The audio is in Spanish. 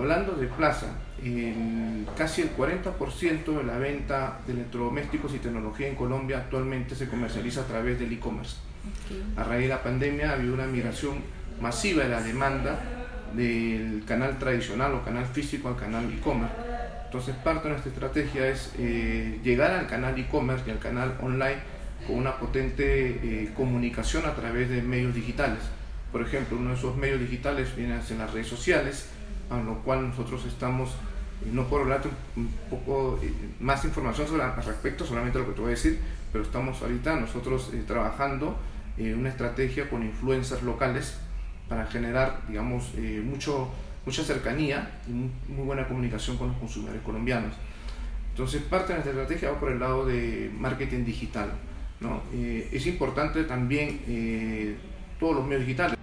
hablando de plaza, casi el 40% de la venta de electrodomésticos y tecnología en Colombia actualmente se comercializa a través del e-commerce. A raíz de la pandemia ha habido una migración masiva de la demanda del canal tradicional o canal físico al canal e-commerce. Entonces parte de nuestra estrategia es eh, llegar al canal e-commerce y al canal online con una potente eh, comunicación a través de medios digitales. Por ejemplo, uno de esos medios digitales viene en las redes sociales, a lo cual nosotros estamos, eh, no puedo hablar un poco más información sobre, al respecto, solamente lo que te voy a decir, pero estamos ahorita nosotros trabajando una estrategia con influencers locales para generar, digamos, eh, mucho, mucha cercanía y muy, buena comunicación con los consumidores colombianos. Entonces, parte de nuestra estrategia va por el lado de marketing digital. ¿no? Eh, es importante también eh, todos los medios digitales.